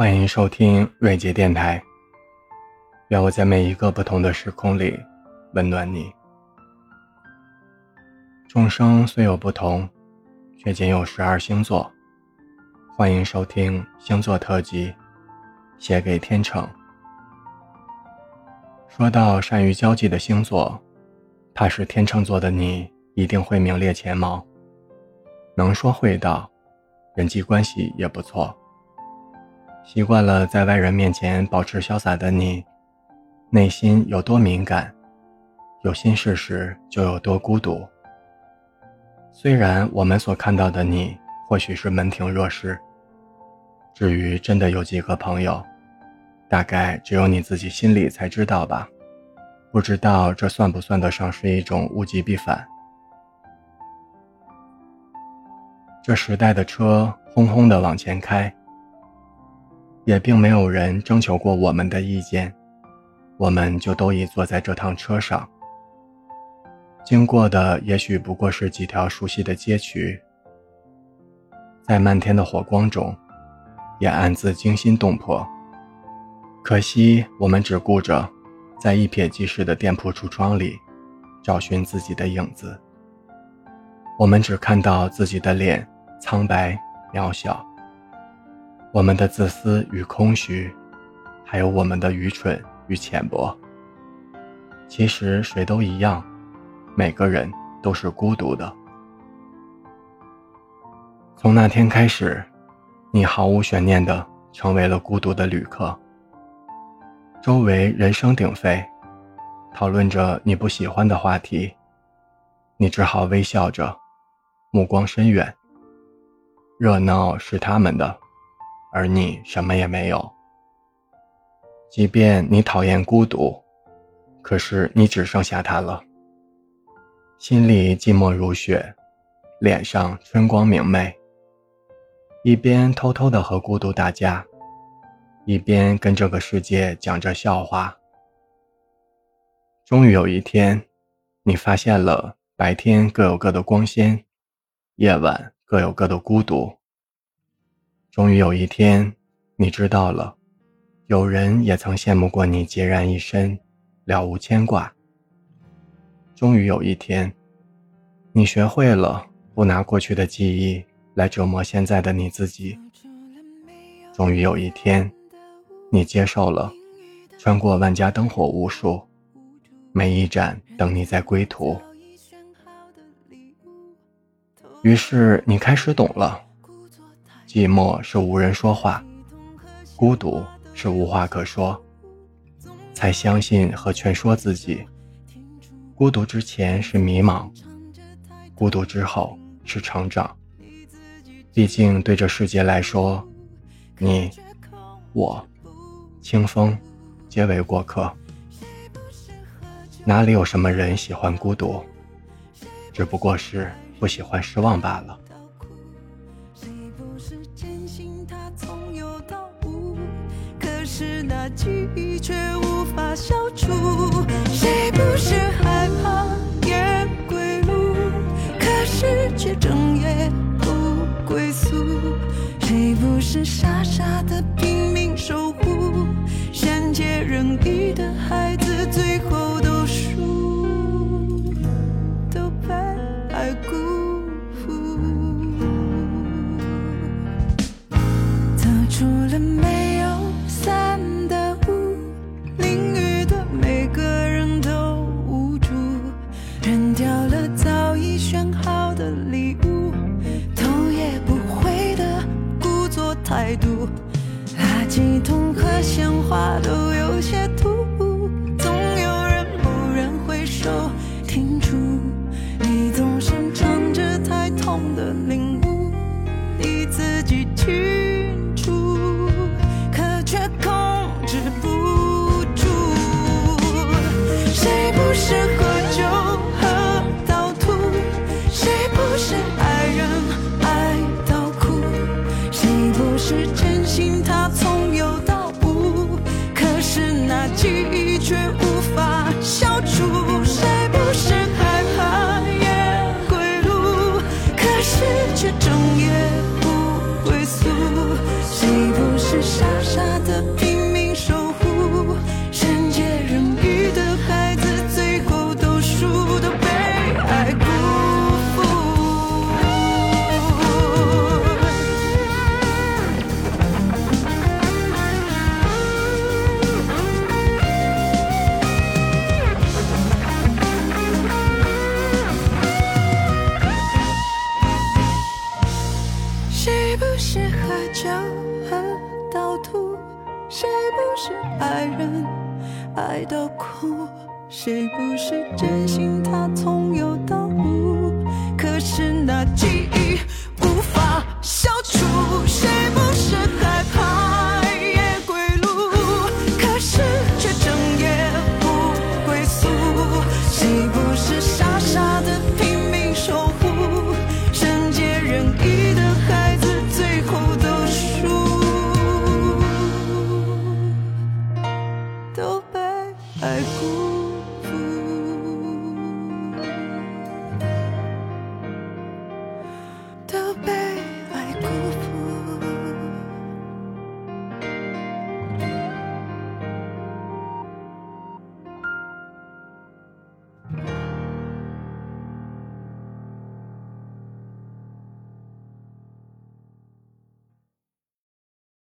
欢迎收听瑞杰电台。愿我在每一个不同的时空里温暖你。众生虽有不同，却仅有十二星座。欢迎收听星座特辑，写给天秤。说到善于交际的星座，怕是天秤座的你一定会名列前茅。能说会道，人际关系也不错。习惯了在外人面前保持潇洒的你，内心有多敏感，有心事时就有多孤独。虽然我们所看到的你或许是门庭若市，至于真的有几个朋友，大概只有你自己心里才知道吧。不知道这算不算得上是一种物极必反？这时代的车轰轰地往前开，也并没有人征求过我们的意见，我们就都已坐在这趟车上。经过的也许不过是几条熟悉的街区，在漫天的火光中，也暗自惊心动魄。可惜我们只顾着在一瞥即逝的店铺橱窗里找寻自己的影子，我们只看到自己的脸。苍白渺小，我们的自私与空虚，还有我们的愚蠢与浅薄。其实谁都一样，每个人都是孤独的。从那天开始，你毫无悬念的成为了孤独的旅客。周围人声鼎沸，讨论着你不喜欢的话题，你只好微笑着，目光深远。热闹是他们的，而你什么也没有。即便你讨厌孤独，可是你只剩下他了。心里寂寞如雪，脸上春光明媚。一边偷偷的和孤独打架，一边跟这个世界讲着笑话。终于有一天，你发现了白天各有各的光鲜，夜晚。各有各的孤独。终于有一天，你知道了，有人也曾羡慕过你孑然一身，了无牵挂。终于有一天，你学会了不拿过去的记忆来折磨现在的你自己。终于有一天，你接受了穿过万家灯火无数，每一盏等你在归途。于是你开始懂了，寂寞是无人说话，孤独是无话可说，才相信和劝说自己。孤独之前是迷茫，孤独之后是成长。毕竟对这世界来说，你、我、清风，皆为过客。哪里有什么人喜欢孤独？只不过是。不喜欢失望罢了。记忆却无法消除。态度，垃圾桶和鲜花都有些土谁不是喝酒喝到吐？谁不是爱人？爱到哭？谁不是真心它从有到无？可是那记忆